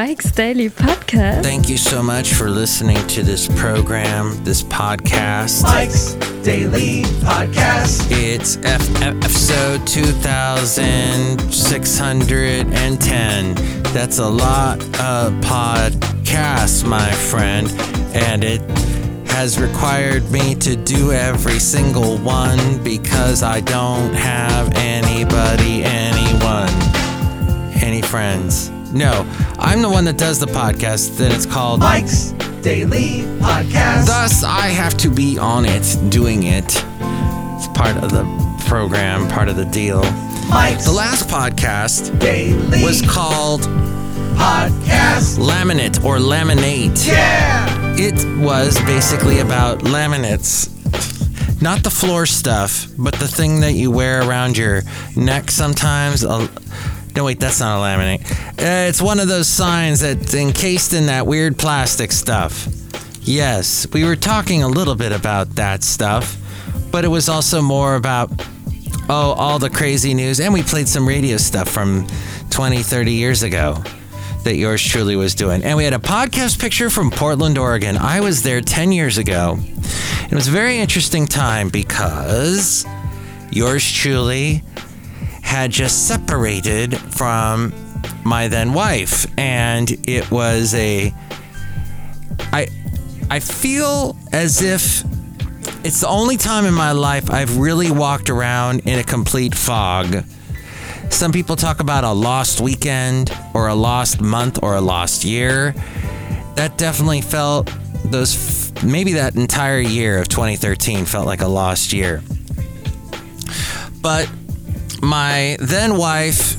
Mike's Daily Podcast. Thank you so much for listening to this program, this podcast. Mike's Daily Podcast. It's F- episode 2610. That's a lot of podcasts, my friend, and it has required me to do every single one because I don't have anybody, anyone, any friends. No, I'm the one that does the podcast, then it's called Mike's Daily Podcast. Thus, I have to be on it, doing it. It's part of the program, part of the deal. Mike's The last podcast Daily was called Podcast. Laminate or Laminate. Yeah! It was basically about laminates. Not the floor stuff, but the thing that you wear around your neck sometimes. Uh, No, wait, that's not a laminate. Uh, it's one of those signs that's encased in that weird plastic stuff. Yes, we were talking a little bit about that stuff, but it was also more about, oh, all the crazy news. And we played some radio stuff from 20, 30 years ago that yours truly was doing. And we had a podcast picture from Portland, Oregon. I was there 10 years ago. It was a very interesting time because yours truly had just separated from my then wife and it was a I I feel as if it's the only time in my life I've really walked around in a complete fog. Some people talk about a lost weekend or a lost month or a lost year. That definitely felt those maybe that entire year of 2013 felt like a lost year. But my then wife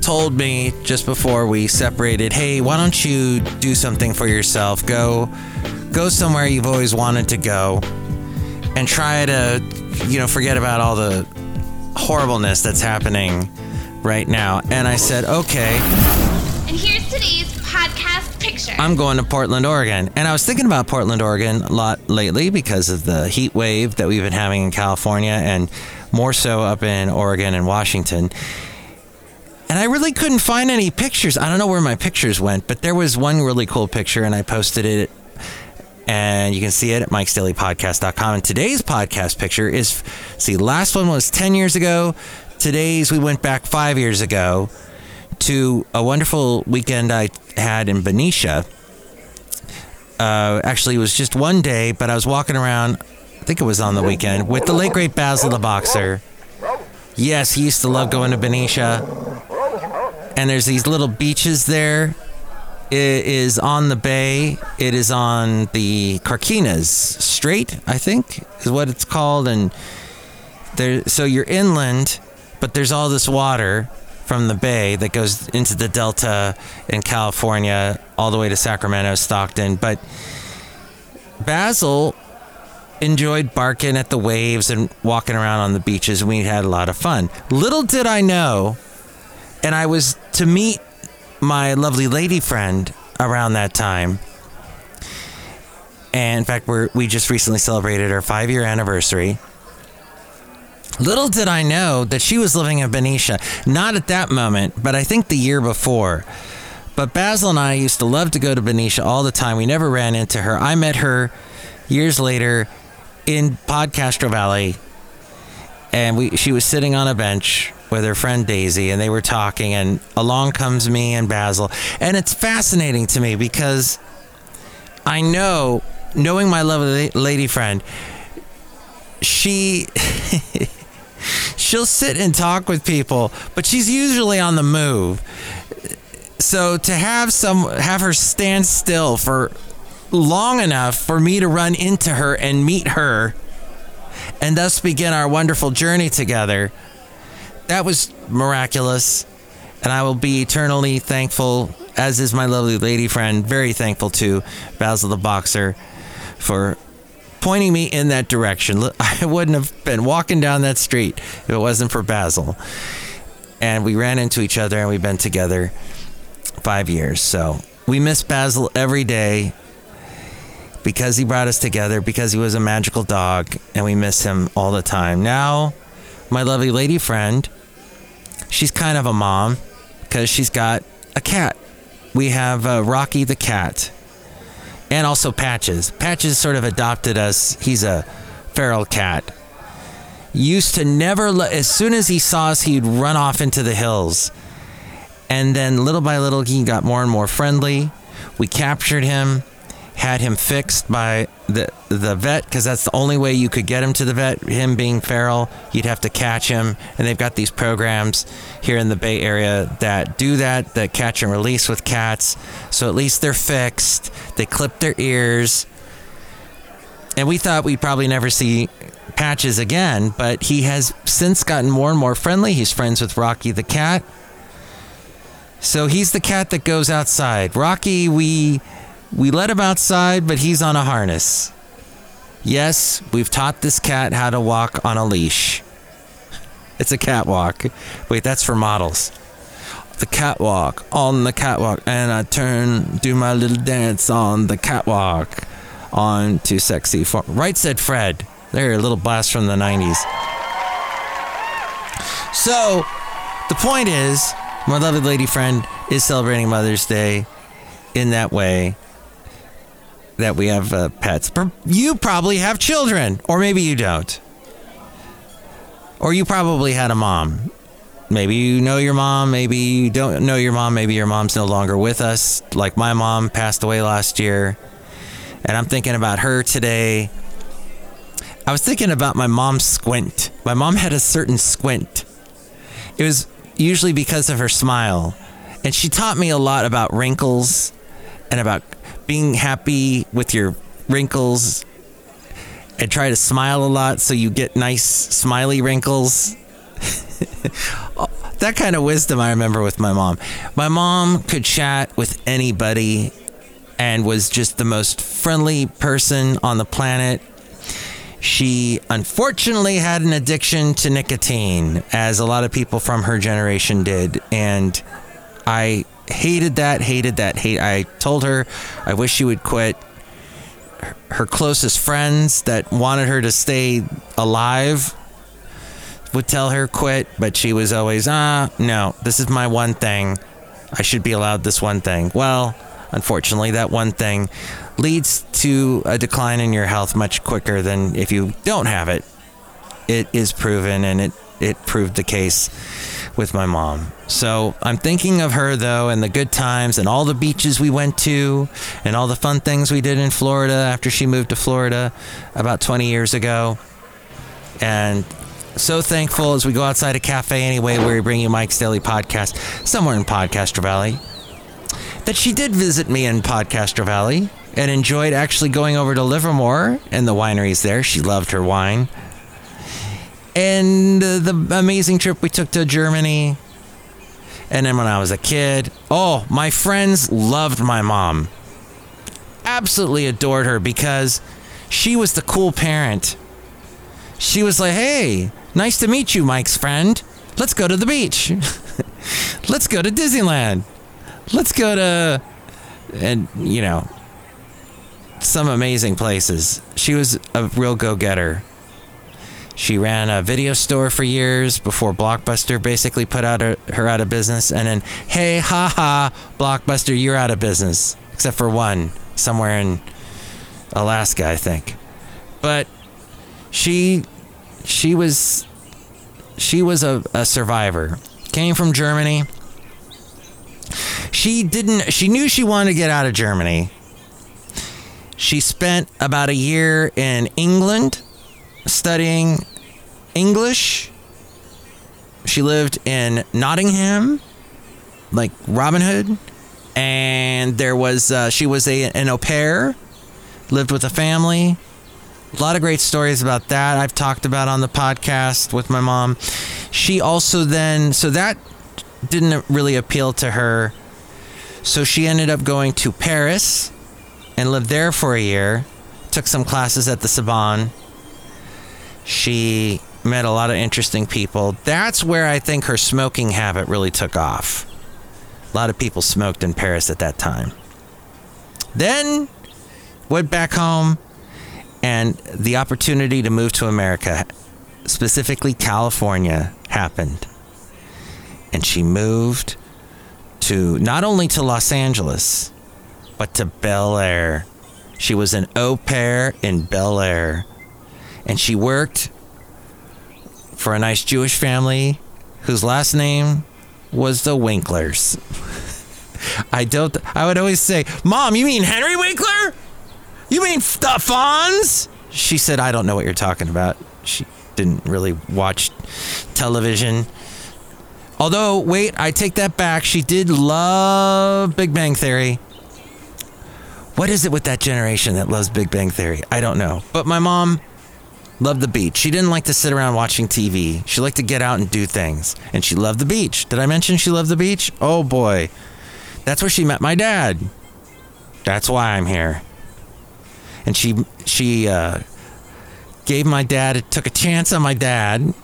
told me just before we separated, "Hey, why don't you do something for yourself? Go go somewhere you've always wanted to go and try to, you know, forget about all the horribleness that's happening right now." And I said, "Okay." And here's today's podcast picture. I'm going to Portland, Oregon. And I was thinking about Portland, Oregon a lot lately because of the heat wave that we've been having in California and more so up in Oregon and Washington. And I really couldn't find any pictures. I don't know where my pictures went, but there was one really cool picture and I posted it. And you can see it at mikesdailypodcast.com. And today's podcast picture is see, last one was 10 years ago. Today's, we went back five years ago to a wonderful weekend I had in Benicia. Uh, actually, it was just one day, but I was walking around. I think it was on the weekend with the late great Basil the boxer. Yes, he used to love going to Benicia. And there's these little beaches there. It is on the bay. It is on the Carquinez Strait, I think, is what it's called. And there, so you're inland, but there's all this water from the bay that goes into the delta in California, all the way to Sacramento, Stockton. But Basil enjoyed barking at the waves and walking around on the beaches, and we had a lot of fun. Little did I know, and I was to meet my lovely lady friend around that time. And in fact, we're, we just recently celebrated our five year anniversary. Little did I know that she was living in Benicia. Not at that moment, but I think the year before. But Basil and I used to love to go to Benicia all the time. We never ran into her. I met her years later in Podcastro Valley, and we she was sitting on a bench with her friend Daisy, and they were talking. And along comes me and Basil, and it's fascinating to me because I know, knowing my lovely lady friend, she. she'll sit and talk with people, but she's usually on the move. So to have some have her stand still for long enough for me to run into her and meet her and thus begin our wonderful journey together. That was miraculous, and I will be eternally thankful, as is my lovely lady friend, very thankful to Basil the Boxer for pointing me in that direction. I wouldn't have been walking down that street if it wasn't for Basil. And we ran into each other and we've been together five years. So we miss Basil every day because he brought us together, because he was a magical dog, and we miss him all the time. Now, my lovely lady friend, she's kind of a mom because she's got a cat we have uh, Rocky the cat, and also Patches. Patches sort of adopted us. He's a feral cat. Used to never let, as soon as he saw us, he'd run off into the hills. And then little by little, he got more and more friendly. We captured him, had him fixed by the the vet because that's the only way you could get him to the vet. Him being feral, you'd have to catch him, and they've got these programs here in the Bay Area that do that, that catch and release with cats. So at least they're fixed. They clip their ears, and we thought we'd probably never see Patches again, but he has since gotten more and more friendly. He's friends with Rocky the cat. So he's the cat that goes outside. Rocky, we we let him outside, but he's on a harness. Yes, we've taught this cat how to walk on a leash. It's a catwalk. Wait, that's for models. The catwalk, on the catwalk, and I turn, do my little dance on the catwalk. On to sexy. For- right said Fred. There, a little blast from the 90s. So, the point is, my lovely lady friend is celebrating Mother's Day in that way that we have uh, pets. You probably have children, or maybe you don't. Or you probably had a mom. Maybe you know your mom, maybe you don't know your mom, maybe your mom's no longer with us. Like my mom passed away last year, and I'm thinking about her today. I was thinking about my mom's squint. My mom had a certain squint. It was usually because of her smile. And she taught me a lot about wrinkles and about being happy with your wrinkles and try to smile a lot so you get nice smiley wrinkles. that kind of wisdom I remember with my mom. My mom could chat with anybody and was just the most friendly person on the planet. She unfortunately had an addiction to nicotine, as a lot of people from her generation did. And I hated that, hated that, hate. I told her I wish she would quit. Her closest friends that wanted her to stay alive would tell her quit, but she was always, ah, no, this is my one thing. I should be allowed this one thing. Well, unfortunately, that one thing leads to a decline in your health much quicker than if you don't have it. It is proven, and it, it proved the case with my mom. So I'm thinking of her though, and the good times, and all the beaches we went to, and all the fun things we did in Florida after she moved to Florida about 20 years ago. And so thankful as we go outside a cafe anyway, where we bring you Mike's Daily Podcast, somewhere in Podcaster Valley, that she did visit me in Podcaster Valley and enjoyed actually going over to Livermore and the wineries there. She loved her wine. And uh, the amazing trip we took to Germany. And then when I was a kid, oh, my friends loved my mom. Absolutely adored her because she was the cool parent. She was like, hey, nice to meet you, Mike's friend. Let's go to the beach. Let's go to Disneyland. Let's go to, and you know, some amazing places. She was a real go getter. She ran a video store for years before Blockbuster basically put out her, her out of business. And then, hey, ha ha, Blockbuster, you're out of business. Except for one, somewhere in Alaska, I think. But she, she was, she was a, a survivor. Came from Germany. She didn't, she knew she wanted to get out of Germany. She spent about a year in England studying English. She lived in Nottingham, like Robin Hood, and there was uh, she was a an au pair, lived with a family. A lot of great stories about that I've talked about on the podcast with my mom. She also then so that didn't really appeal to her. So she ended up going to Paris and lived there for a year. Took some classes at the Sorbonne. She met a lot of interesting people. That's where I think her smoking habit really took off. A lot of people smoked in Paris at that time. Then went back home, and the opportunity to move to America, specifically California, happened. And she moved to not only to Los Angeles, but to Bel Air. She was an au pair in Bel Air. And she worked for a nice Jewish family whose last name was the Winklers. I don't, I would always say, Mom, you mean Henry Winkler? You mean the uh, Fonz? She said, I don't know what you're talking about. She didn't really watch television. Although, wait, I take that back. She did love Big Bang Theory. What is it with that generation that loves Big Bang Theory? I don't know. But my mom loved the beach. She didn't like to sit around watching TV. She liked to get out and do things. And she loved the beach. Did I mention she loved the beach? Oh boy. That's where she met my dad. That's why I'm here. And she she uh, gave my dad took a chance on my dad.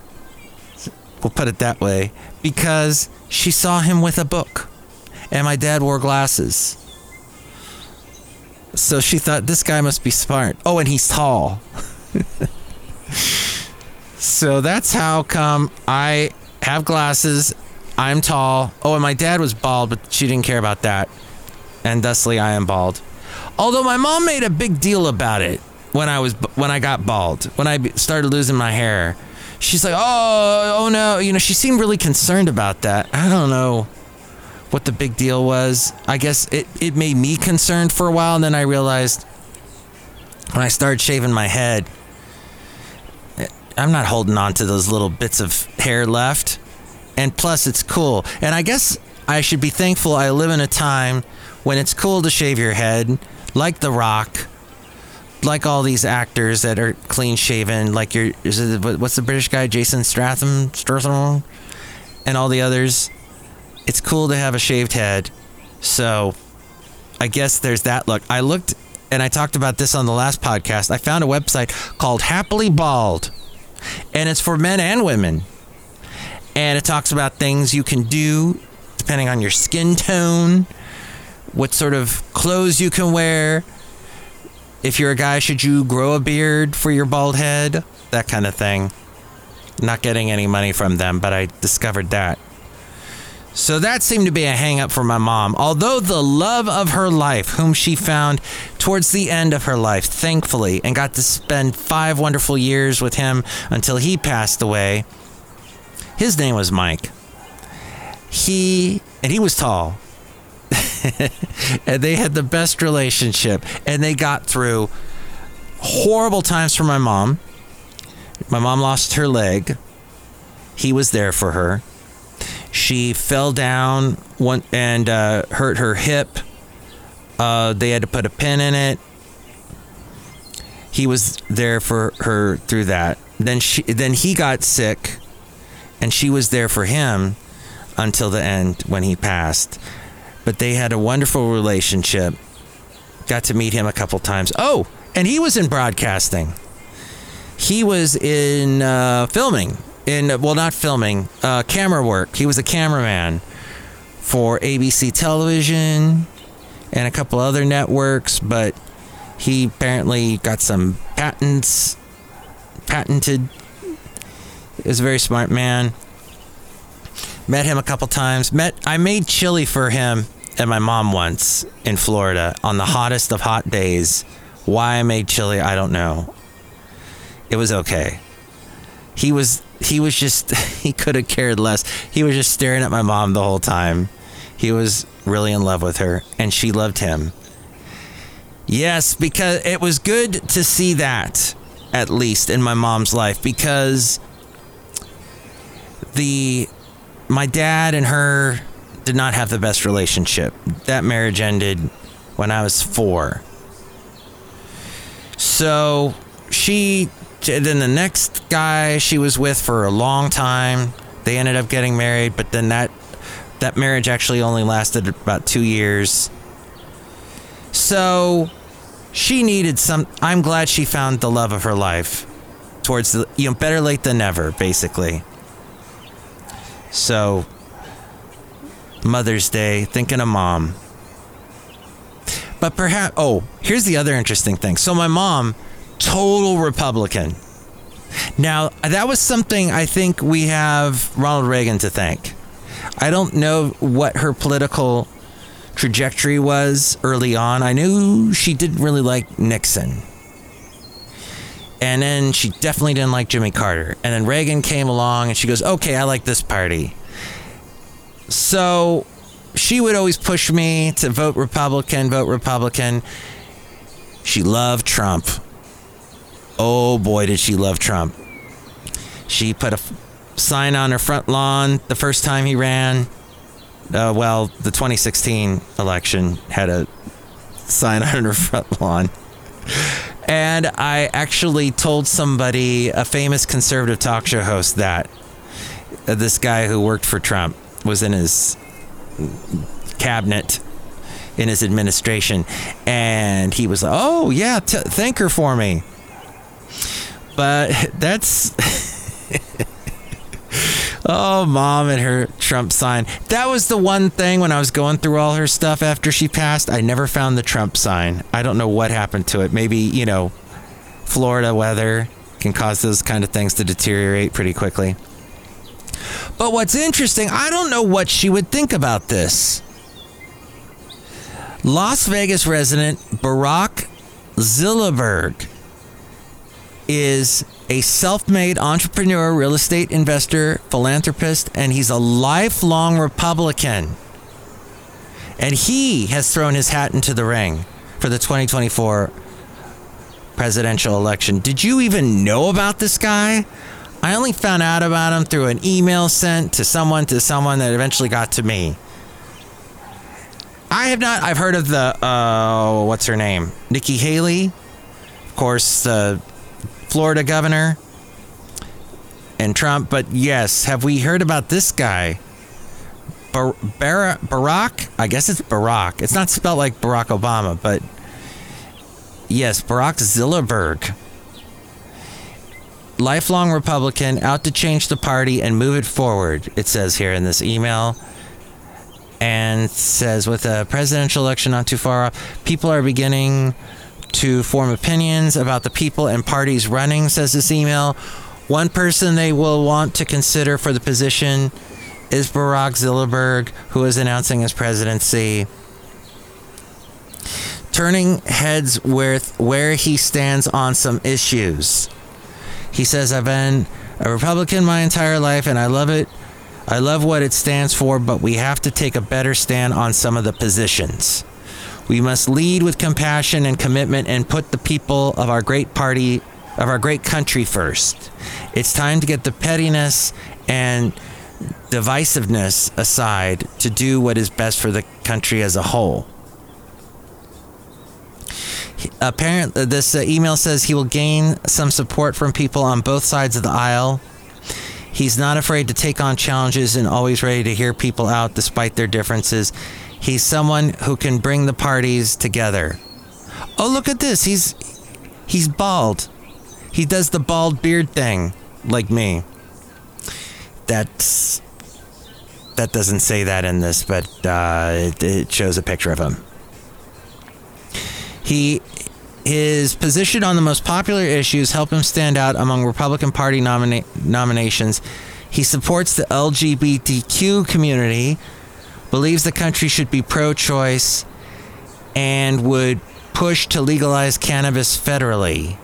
We'll put it that way because she saw him with a book, and my dad wore glasses. So she thought this guy must be smart. Oh, and he's tall. so that's how come I have glasses. I'm tall. Oh, and my dad was bald, but she didn't care about that. And thusly, I am bald. Although my mom made a big deal about it when I was when I got bald, when I started losing my hair. She's like, "Oh, oh no," you know. She seemed really concerned about that. I don't know what the big deal was. I guess it it made me concerned for a while, and then I realized when I started shaving my head, I'm not holding on to those little bits of hair left. And plus, it's cool. And I guess I should be thankful I live in a time when it's cool to shave your head, like The Rock, like all these actors that are clean shaven, like your it, what's the British guy, Jason Stratham, Stratham, and all the others. It's cool to have a shaved head. So, I guess there's that look. I looked and I talked about this on the last podcast. I found a website called Happily Bald, and it's for men and women. And it talks about things you can do depending on your skin tone, what sort of clothes you can wear. If you're a guy, should you grow a beard for your bald head? That kind of thing. Not getting any money from them, but I discovered that. So that seemed to be a hang up for my mom. Although the love of her life, whom she found towards the end of her life, thankfully, and got to spend five wonderful years with him until he passed away. His name was Mike. He, and he was tall. and they had the best relationship. And they got through horrible times for my mom. My mom lost her leg. He was there for her. She fell down one and uh, hurt her hip. Uh, they had to put a pin in it. He was there for her through that. Then she, then he got sick, and she was there for him until the end when he passed. But they had a wonderful relationship. Got to meet him a couple times. Oh, and he was in broadcasting. He was in uh, filming in well not filming uh, camera work. He was a cameraman for abc television and a couple other networks but he apparently got some patents patented. He was a very smart man. Met him a couple times. Met i made chili for him and my mom once in florida on the hottest of hot days. Why i made chili i don't know. It was okay he was he was just he could have cared less. He was just staring at my mom the whole time. He was really in love with her and she loved him. Yes, because it was good to see that at least in my mom's life because the my dad and her did not have the best relationship. That marriage ended when I was 4. So she then the next guy she was with for a long time, they ended up getting married, but then that that marriage actually only lasted about 2 years. So she needed some I'm glad she found the love of her life towards the you know better late than never basically. So Mother's Day, thinking of mom. But perhaps, oh, here's the other interesting thing. So, my mom, total Republican. Now, that was something I think we have Ronald Reagan to thank. I don't know what her political trajectory was early on. I knew she didn't really like Nixon. And then she definitely didn't like Jimmy Carter. And then Reagan came along and she goes, okay, I like this party. So she would always push me to vote Republican, vote Republican. She loved Trump. Oh boy, did she love Trump. She put a f- sign on her front lawn the first time he ran. Uh, well, the 2016 election had a sign on her front lawn. And I actually told somebody, a famous conservative talk show host, that this guy who worked for Trump was in his cabinet in his administration. And he was like, oh, yeah, t- thank her for me. But that's. oh, mom and her Trump sign. That was the one thing when I was going through all her stuff after she passed. I never found the Trump sign. I don't know what happened to it. Maybe, you know, Florida weather can cause those kind of things to deteriorate pretty quickly. But what's interesting, I don't know what she would think about this. Las Vegas resident Barack Zillerberg is a self made entrepreneur, real estate investor, philanthropist, and he's a lifelong Republican. And he has thrown his hat into the ring for the 2024 presidential election. Did you even know about this guy? I only found out about him through an email sent to someone to someone that eventually got to me. I have not. I've heard of the uh, what's her name, Nikki Haley, of course, the Florida governor, and Trump. But yes, have we heard about this guy, Bar- Bar- Barack? I guess it's Barack. It's not spelled like Barack Obama, but yes, Barack Zillerberg lifelong Republican, out to change the party and move it forward, it says here in this email. And says, with a presidential election not too far off, people are beginning to form opinions about the people and parties running, says this email. One person they will want to consider for the position is Barack Zillerberg, who is announcing his presidency. Turning heads with where he stands on some issues. He says, I've been a Republican my entire life and I love it. I love what it stands for, but we have to take a better stand on some of the positions. We must lead with compassion and commitment and put the people of our great party, of our great country first. It's time to get the pettiness and divisiveness aside to do what is best for the country as a whole. Apparently this uh, email says he will gain some support from people on both sides of the aisle. He's not afraid to take on challenges and always ready to hear people out despite their differences he's someone who can bring the parties together. Oh look at this. He's he's bald. He does the bald beard thing like me. That's that doesn't say that in this but uh, it, it shows a picture of him. He his position on the most popular issues help him stand out among Republican Party nomina- nominations. He supports the LGBTQ community, believes the country should be pro-choice, and would push to legalize cannabis federally.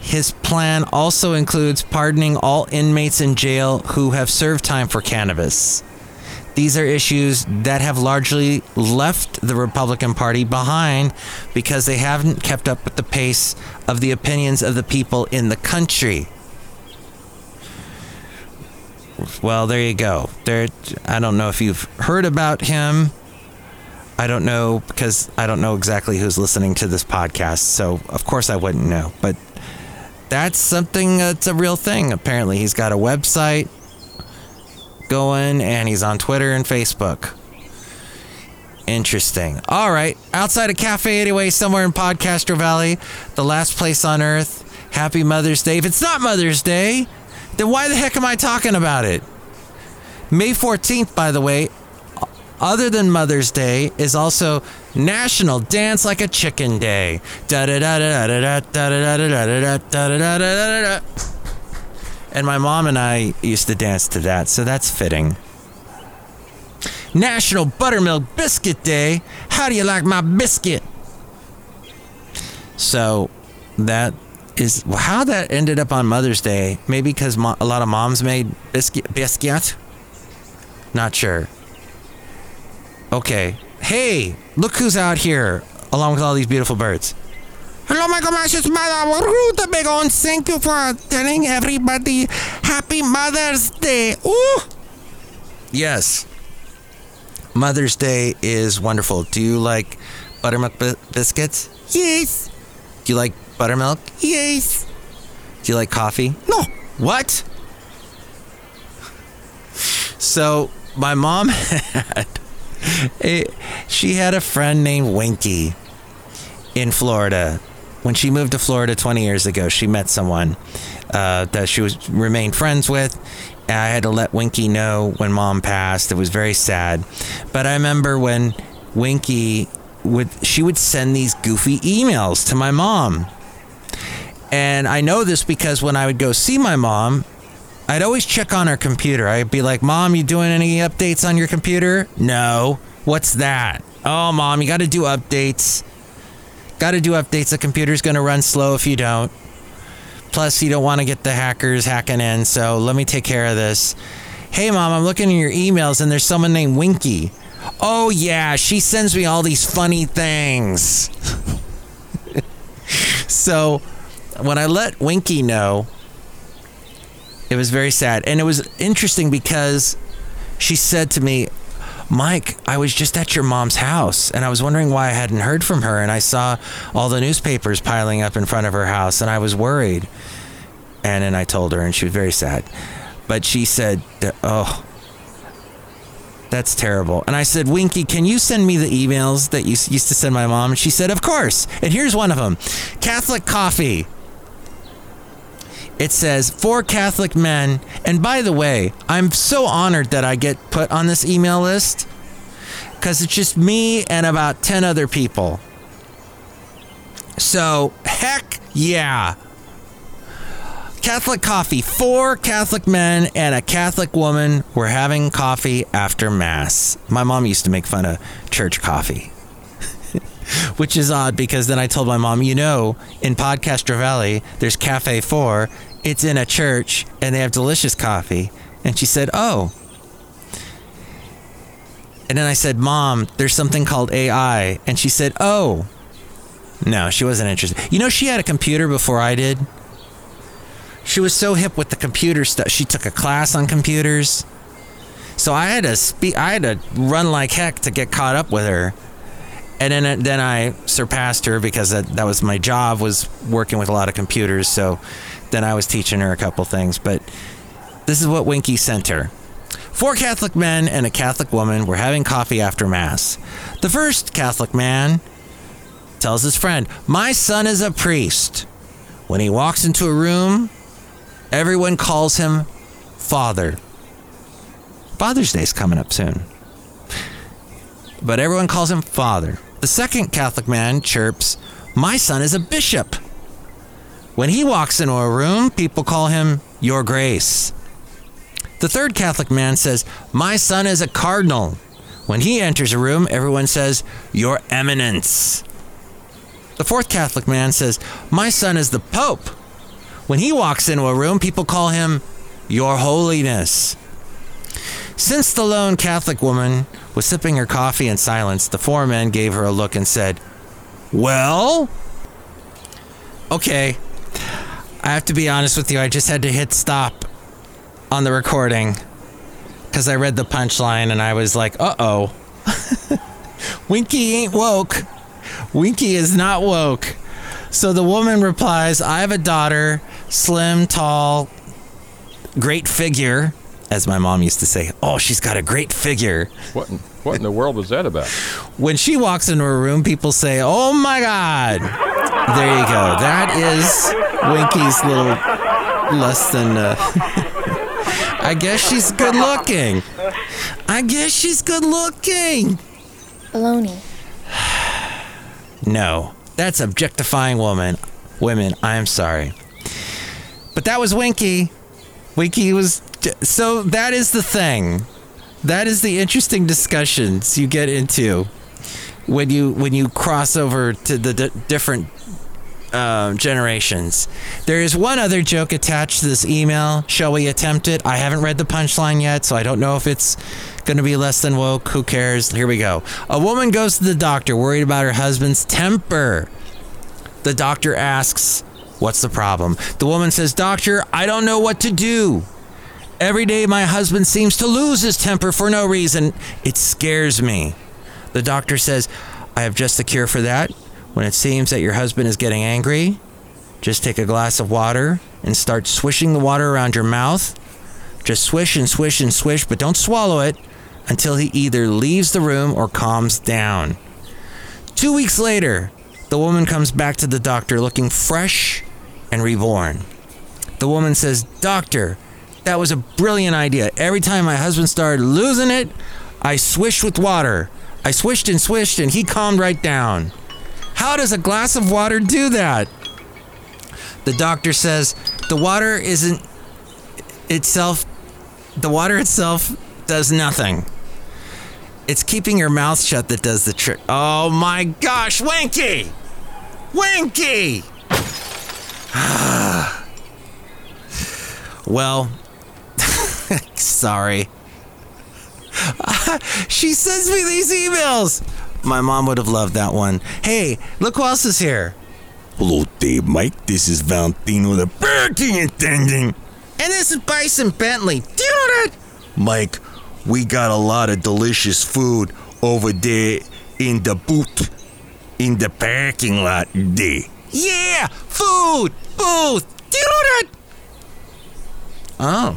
His plan also includes pardoning all inmates in jail who have served time for cannabis. These are issues that have largely left the Republican Party behind because they haven't kept up with the pace of the opinions of the people in the country. Well, there you go. There I don't know if you've heard about him. I don't know because I don't know exactly who's listening to this podcast, so of course I wouldn't know. But that's something that's a real thing. Apparently, he's got a website going, and he's on Twitter and Facebook. Interesting. All right. Outside a Cafe Anyway, somewhere in Podcastro Valley, the last place on earth. Happy Mother's Day. If it's not Mother's Day, then why the heck am I talking about it? May 14th, by the way, other than Mother's Day, is also National Dance Like a Chicken Day. And my mom and I used to dance to that, so that's fitting. National Buttermilk Biscuit Day. How do you like my biscuit? So that is how that ended up on Mother's Day. Maybe because mo- a lot of moms made biscuit biscuit. Not sure. Okay. Hey, look who's out here along with all these beautiful birds. Hello, my it's Mother Rootabega. Thank you for telling everybody Happy Mother's Day. Ooh. Yes. Mother's Day is wonderful. Do you like buttermilk bi- biscuits? Yes. Do you like buttermilk? Yes. Do you like coffee? No. What? So, my mom had a, she had a friend named Winky in Florida. When she moved to Florida 20 years ago, she met someone uh, that she was remained friends with. I had to let Winky know when mom passed. It was very sad. But I remember when Winky would she would send these goofy emails to my mom. And I know this because when I would go see my mom, I'd always check on her computer. I'd be like, Mom, you doing any updates on your computer? No. What's that? Oh, Mom, you got to do updates. Got to do updates. The computer's going to run slow if you don't. Plus, you don't want to get the hackers hacking in, so let me take care of this. Hey, Mom, I'm looking in your emails and there's someone named Winky. Oh, yeah, she sends me all these funny things. so, when I let Winky know, it was very sad. And it was interesting because she said to me, Mike, I was just at your mom's house and I was wondering why I hadn't heard from her. And I saw all the newspapers piling up in front of her house and I was worried. And then I told her and she was very sad. But she said, Oh, that's terrible. And I said, Winky, can you send me the emails that you used to send my mom? And she said, Of course. And here's one of them Catholic Coffee. It says, For Catholic men. And by the way, I'm so honored that I get put on this email list because it's just me and about 10 other people. So, heck yeah. Catholic coffee. Four Catholic men and a Catholic woman were having coffee after Mass. My mom used to make fun of church coffee. Which is odd because then I told my mom, you know, in Podcastro Valley, there's Cafe 4. It's in a church and they have delicious coffee. And she said, oh. And then I said, Mom, there's something called AI. And she said, oh. No, she wasn't interested. You know, she had a computer before I did. She was so hip with the computer stuff. She took a class on computers. So I had to speak. I had to run like heck to get caught up with her. And then then I surpassed her because that, that was my job was working with a lot of computers. So then I was teaching her a couple things. But this is what Winky sent her. Four Catholic men and a Catholic woman were having coffee after Mass. The first Catholic man tells his friend, My son is a priest. When he walks into a room, everyone calls him Father. Father's Day's coming up soon. But everyone calls him Father. The second Catholic man chirps, My son is a bishop. When he walks into a room, people call him Your Grace. The third Catholic man says, My son is a cardinal. When he enters a room, everyone says, Your Eminence. The fourth Catholic man says, My son is the Pope. When he walks into a room, people call him Your Holiness. Since the lone Catholic woman was sipping her coffee in silence, the four men gave her a look and said, Well? Okay. I have to be honest with you, I just had to hit stop on the recording because I read the punchline and I was like, uh oh. Winky ain't woke. Winky is not woke. So the woman replies, I have a daughter, slim, tall, great figure, as my mom used to say. Oh, she's got a great figure. What in, what in the world was that about? When she walks into a room, people say, Oh my God. There you go. That is Winky's little less than. Uh, I guess she's good looking. I guess she's good looking. Baloney. No, that's objectifying woman. Women, I'm sorry. But that was Winky. Winky was. So that is the thing. that is the interesting discussions you get into when you when you cross over to the d- different um, generations. There is one other joke attached to this email. Shall we attempt it? I haven't read the punchline yet, so I don't know if it's going to be less than woke. Who cares? Here we go. A woman goes to the doctor worried about her husband's temper. The doctor asks, What's the problem? The woman says, Doctor, I don't know what to do. Every day my husband seems to lose his temper for no reason. It scares me. The doctor says, I have just the cure for that. When it seems that your husband is getting angry, just take a glass of water and start swishing the water around your mouth. Just swish and swish and swish, but don't swallow it until he either leaves the room or calms down. Two weeks later, the woman comes back to the doctor looking fresh and reborn. The woman says, Doctor, that was a brilliant idea. Every time my husband started losing it, I swished with water. I swished and swished, and he calmed right down. How does a glass of water do that? The doctor says the water isn't itself, the water itself does nothing. It's keeping your mouth shut that does the trick. Oh my gosh, Winky! Winky! well, sorry. she sends me these emails. My mom would have loved that one. Hey, look who else is here. Hello, Dave Mike. This is Valentino, the parking attendant. And this is Bison Bentley. Do you know that? Mike, we got a lot of delicious food over there in the booth, in the parking lot there. Yeah, food, booth. Do you know that? Oh,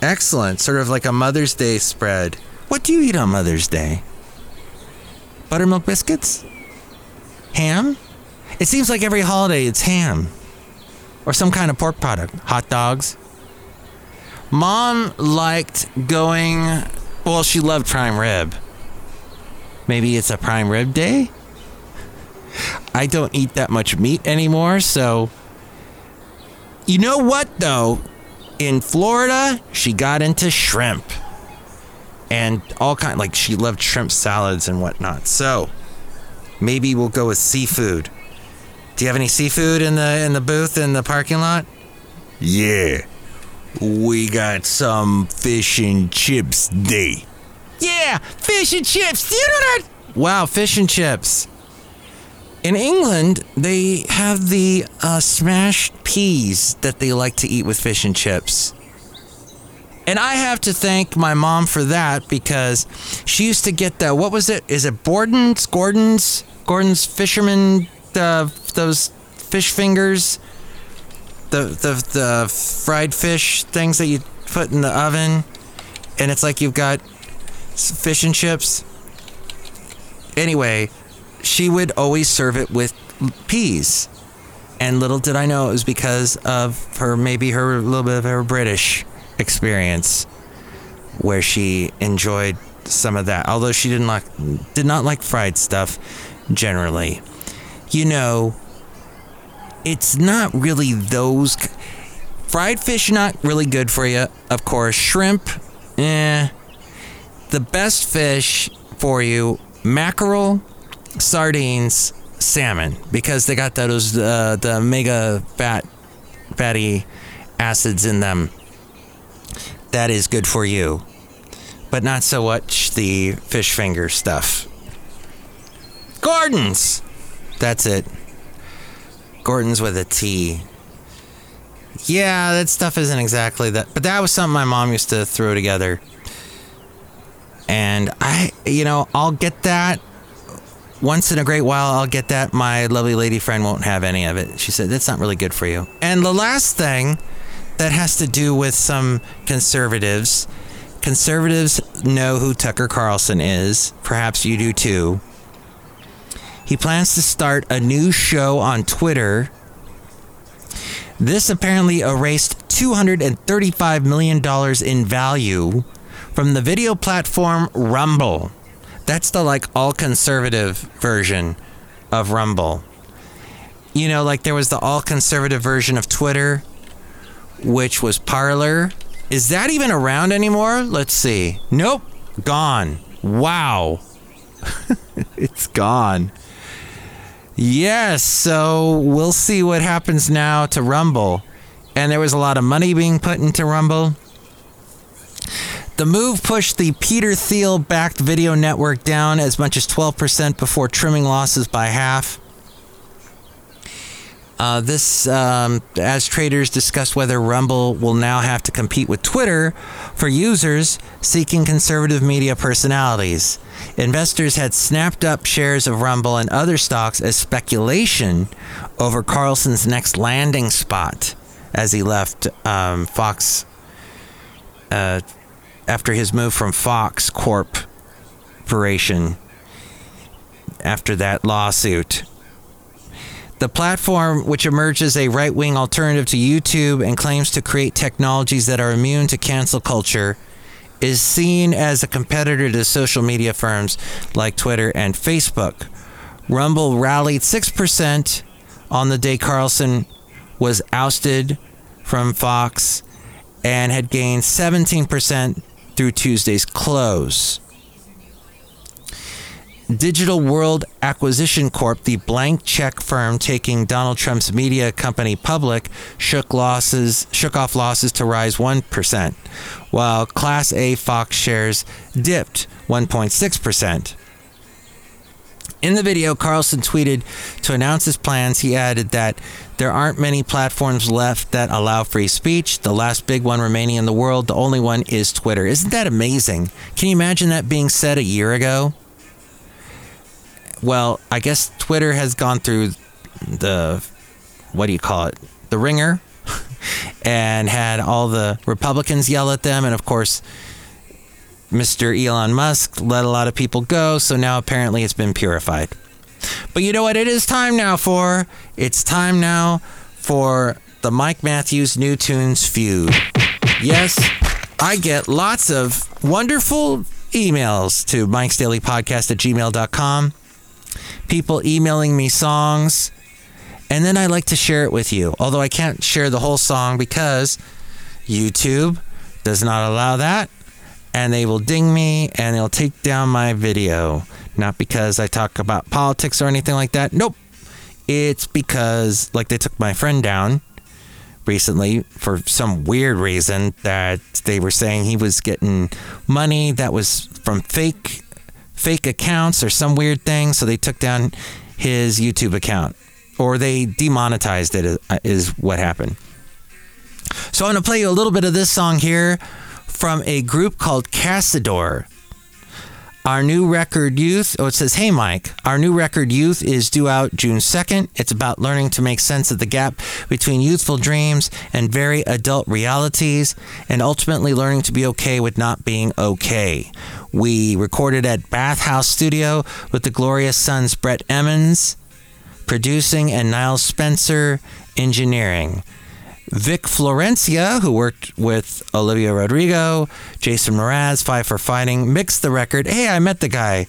excellent. Sort of like a Mother's Day spread. What do you eat on Mother's Day? Buttermilk biscuits? Ham? It seems like every holiday it's ham. Or some kind of pork product. Hot dogs. Mom liked going, well, she loved prime rib. Maybe it's a prime rib day? I don't eat that much meat anymore, so. You know what, though? In Florida, she got into shrimp. And all kind like she loved shrimp salads and whatnot. So maybe we'll go with seafood. Do you have any seafood in the in the booth in the parking lot? Yeah, we got some fish and chips day. Yeah, fish and chips. Do you know that? Wow, fish and chips. In England, they have the uh, smashed peas that they like to eat with fish and chips. And I have to thank my mom for that because she used to get the what was it? Is it Borden's, Gordon's, Gordon's fisherman, the those fish fingers, the the the fried fish things that you put in the oven, and it's like you've got fish and chips. Anyway, she would always serve it with peas. And little did I know it was because of her, maybe her, little bit of her British experience, where she enjoyed some of that. Although she didn't like, did not like fried stuff generally. You know, it's not really those. Fried fish not really good for you, of course. Shrimp, eh. The best fish for you, mackerel, sardines, salmon, because they got those uh, the mega fat fatty acids in them. That is good for you, but not so much the fish finger stuff. Gorton's, that's it. Gorton's with a T. Yeah, that stuff isn't exactly that, but that was something my mom used to throw together. And I, you know, I'll get that once in a great while. I'll get that. My lovely lady friend won't have any of it. She said that's not really good for you. And the last thing that has to do with some conservatives. Conservatives know who Tucker Carlson is. Perhaps you do too. He plans to start a new show on Twitter. This apparently erased $235 million in value from the video platform Rumble. That's the like all conservative version of Rumble. You know, like there was the all conservative version of Twitter, which was Parler, Is that even around anymore? Let's see. Nope, gone. Wow. it's gone. Yes, so we'll see what happens now to Rumble. And there was a lot of money being put into Rumble. The move pushed the Peter Thiel backed video network down as much as 12% before trimming losses by half. Uh, this, um, as traders discuss whether Rumble will now have to compete with Twitter for users seeking conservative media personalities. Investors had snapped up shares of Rumble and other stocks as speculation over Carlson's next landing spot as he left um, Fox uh, after his move from Fox Corporation after that lawsuit. The platform, which emerges a right wing alternative to YouTube and claims to create technologies that are immune to cancel culture, is seen as a competitor to social media firms like Twitter and Facebook. Rumble rallied 6% on the day Carlson was ousted from Fox and had gained 17% through Tuesday's close. Digital World Acquisition Corp, the blank check firm taking Donald Trump's media company public, shook losses shook off losses to rise 1%, while Class A Fox shares dipped 1.6%. In the video, Carlson tweeted to announce his plans. He added that there aren't many platforms left that allow free speech. The last big one remaining in the world, the only one is Twitter. Isn't that amazing? Can you imagine that being said a year ago? Well, I guess Twitter has gone through the, what do you call it? The ringer and had all the Republicans yell at them. And of course, Mr. Elon Musk let a lot of people go, so now apparently it's been purified. But you know what? It is time now for. It's time now for the Mike Matthews New Tunes feud. Yes, I get lots of wonderful emails to Mike's Daily Podcast at gmail.com. People emailing me songs, and then I like to share it with you. Although I can't share the whole song because YouTube does not allow that and they will ding me and they'll take down my video. Not because I talk about politics or anything like that. Nope. It's because, like, they took my friend down recently for some weird reason that they were saying he was getting money that was from fake fake accounts or some weird thing so they took down his YouTube account or they demonetized it uh, what happened. So I'm going to play you a little bit of this song here from a group called Cassador. Our new record, Youth. Oh, it says, Hey, Mike. Our new record, Youth, is due out June 2nd. It's about learning to make sense of the gap between youthful dreams and very adult realities, and ultimately learning to be okay with not being okay. We recorded at Bathhouse Studio with the glorious sons Brett Emmons, producing, and Niles Spencer, engineering. Vic Florencia, who worked with Olivia Rodrigo, Jason Mraz, Five for Fighting, mixed the record. Hey, I met the guy.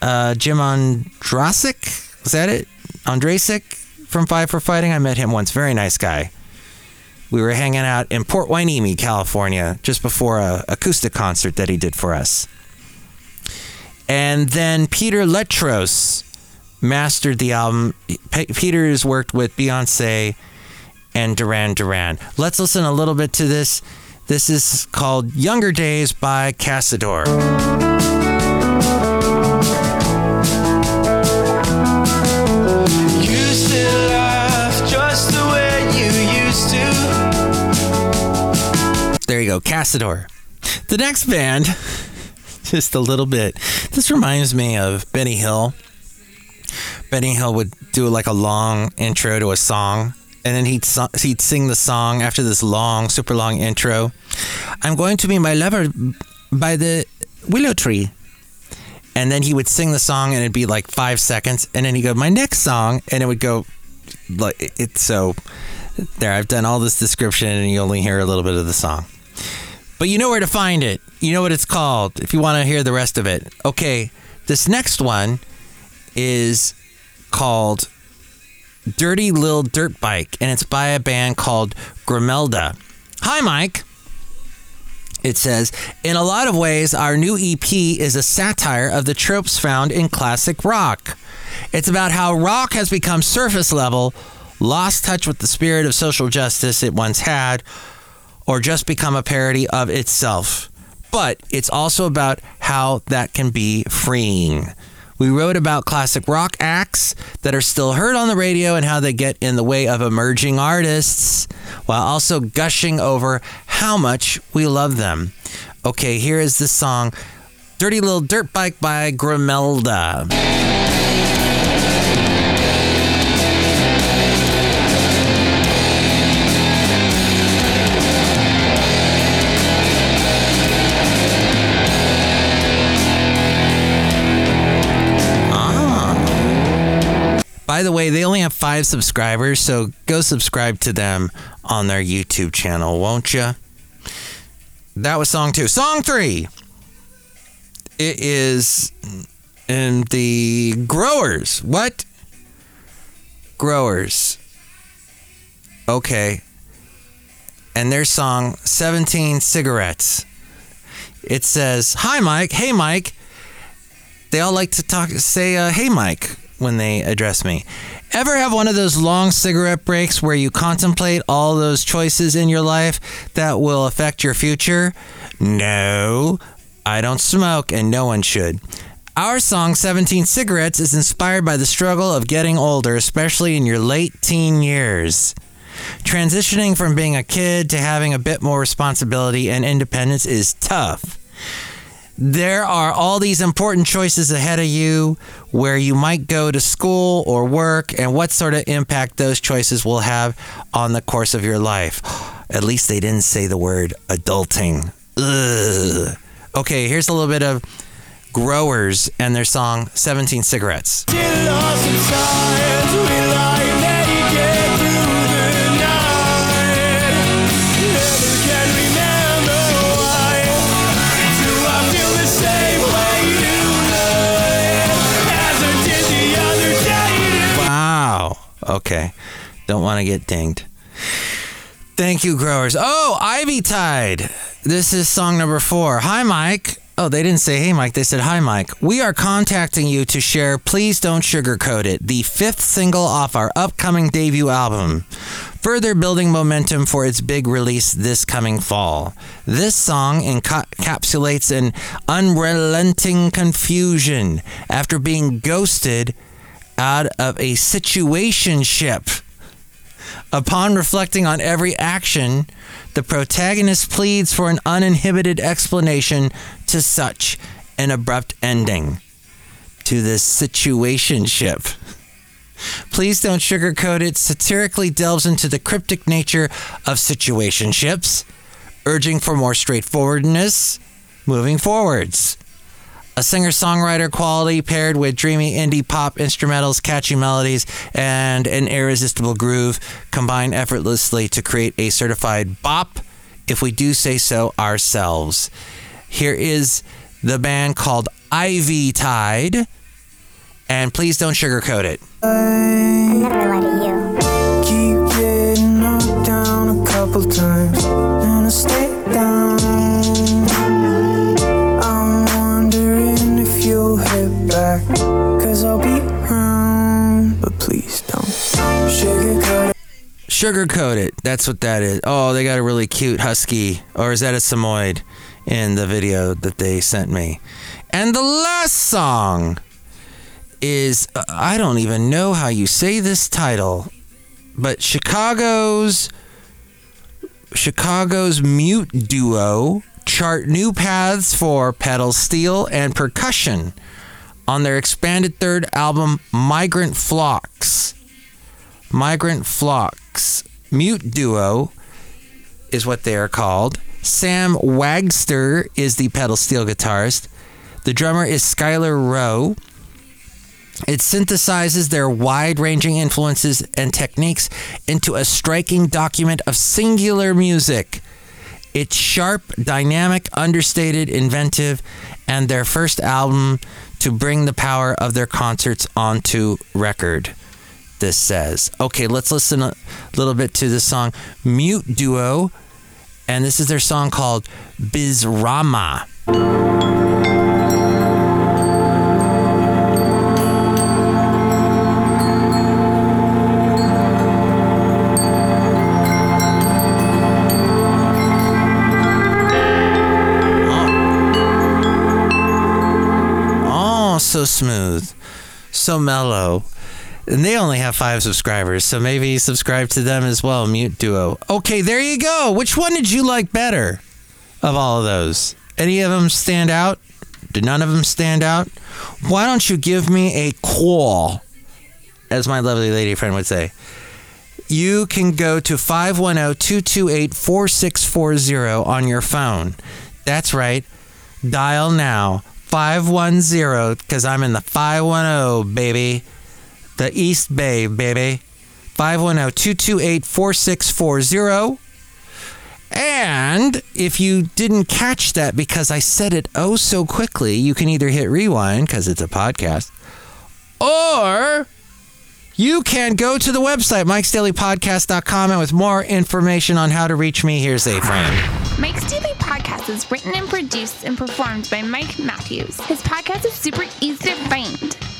Uh, Jim Ondrasik, is that it? Ondrasik from Five for Fighting. I met him once. Very nice guy. We were hanging out in Port Hueneme, California, just before a acoustic concert that he did for us. And then Peter Letros mastered the album. P- Peter has worked with Beyonce and Duran Duran. Let's listen a little bit to this. This is called Younger Days by Cassador. There you go, Cassador. The next band, just a little bit. This reminds me of Benny Hill. Benny Hill would do like a long intro to a song and then he'd he'd sing the song after this long, super long intro. I'm going to be my lover by the willow tree, and then he would sing the song, and it'd be like five seconds, and then he'd go my next song, and it would go like it's so. There, I've done all this description, and you only hear a little bit of the song. But you know where to find it. You know what it's called if you want to hear the rest of it. Okay, this next one is called Dirty Lil Dirt Bike, and it's by a band called Grimelda. Hi, Mike. It says, in a lot of ways, our new EP is a satire of the tropes found in classic rock. It's about how rock has become surface level, lost touch with the spirit of social justice it once had, or just become a parody of itself. But it's also about how that can be freeing. We wrote about classic rock acts that are still heard on the radio and how they get in the way of emerging artists while also gushing over how much we love them. Okay, here is the song Dirty Little Dirt Bike by Grimelda. By the way, they only have five subscribers, so go subscribe to them on their YouTube channel, won't you? That was song two. Song three. It is in the Growers. What? Growers. Okay. And their song 17 Cigarettes. It says, Hi, Mike. Hey, Mike. They all like to talk, say, uh, Hey, Mike when they address me. Ever have one of those long cigarette breaks where you contemplate all those choices in your life that will affect your future? No, I don't smoke and no one should. Our song 17 Cigarettes is inspired by the struggle of getting older, especially in your late teen years. Transitioning from being a kid to having a bit more responsibility and independence is tough there are all these important choices ahead of you where you might go to school or work and what sort of impact those choices will have on the course of your life. At least they didn't say the word adulting. Ugh. Okay, here's a little bit of Growers and their song 17 Cigarettes. Okay. Don't want to get dinged. Thank you, growers. Oh, Ivy Tide. This is song number four. Hi, Mike. Oh, they didn't say hey, Mike. They said hi, Mike. We are contacting you to share Please Don't Sugarcoat It, the fifth single off our upcoming debut album, further building momentum for its big release this coming fall. This song encapsulates an unrelenting confusion after being ghosted out of a situationship. Upon reflecting on every action, the protagonist pleads for an uninhibited explanation to such an abrupt ending to this situationship. Please don't sugarcoat it. Satirically delves into the cryptic nature of situationships, urging for more straightforwardness moving forwards. A singer songwriter quality paired with dreamy indie pop instrumentals, catchy melodies, and an irresistible groove combine effortlessly to create a certified bop, if we do say so ourselves. Here is the band called Ivy Tide, and please don't sugarcoat it. I'm never gonna lie to you. Keep getting knocked down a couple times, Sugarcoat it. That's what that is. Oh, they got a really cute husky, or is that a Samoyed in the video that they sent me? And the last song is uh, I don't even know how you say this title, but Chicago's Chicago's mute duo chart new paths for pedal steel and percussion on their expanded third album Migrant Flocks. Migrant Mute duo is what they are called. Sam Wagster is the pedal steel guitarist. The drummer is Skylar Rowe. It synthesizes their wide ranging influences and techniques into a striking document of singular music. It's sharp, dynamic, understated, inventive, and their first album to bring the power of their concerts onto record. This says. Okay, let's listen a little bit to the song Mute Duo And this is their song called Bizrama. Oh, oh so smooth, so mellow. And they only have five subscribers, so maybe subscribe to them as well, Mute Duo. Okay, there you go. Which one did you like better of all of those? Any of them stand out? Did none of them stand out? Why don't you give me a call, as my lovely lady friend would say? You can go to 510 228 4640 on your phone. That's right. Dial now 510 because I'm in the 510, baby. The East Bay, baby. 510 228 4640. And if you didn't catch that because I said it oh so quickly, you can either hit rewind because it's a podcast, or you can go to the website, mikesdailypodcast.com, and with more information on how to reach me, here's A Frame. Mike's Daily Podcast is written and produced and performed by Mike Matthews. His podcast is super easy to find.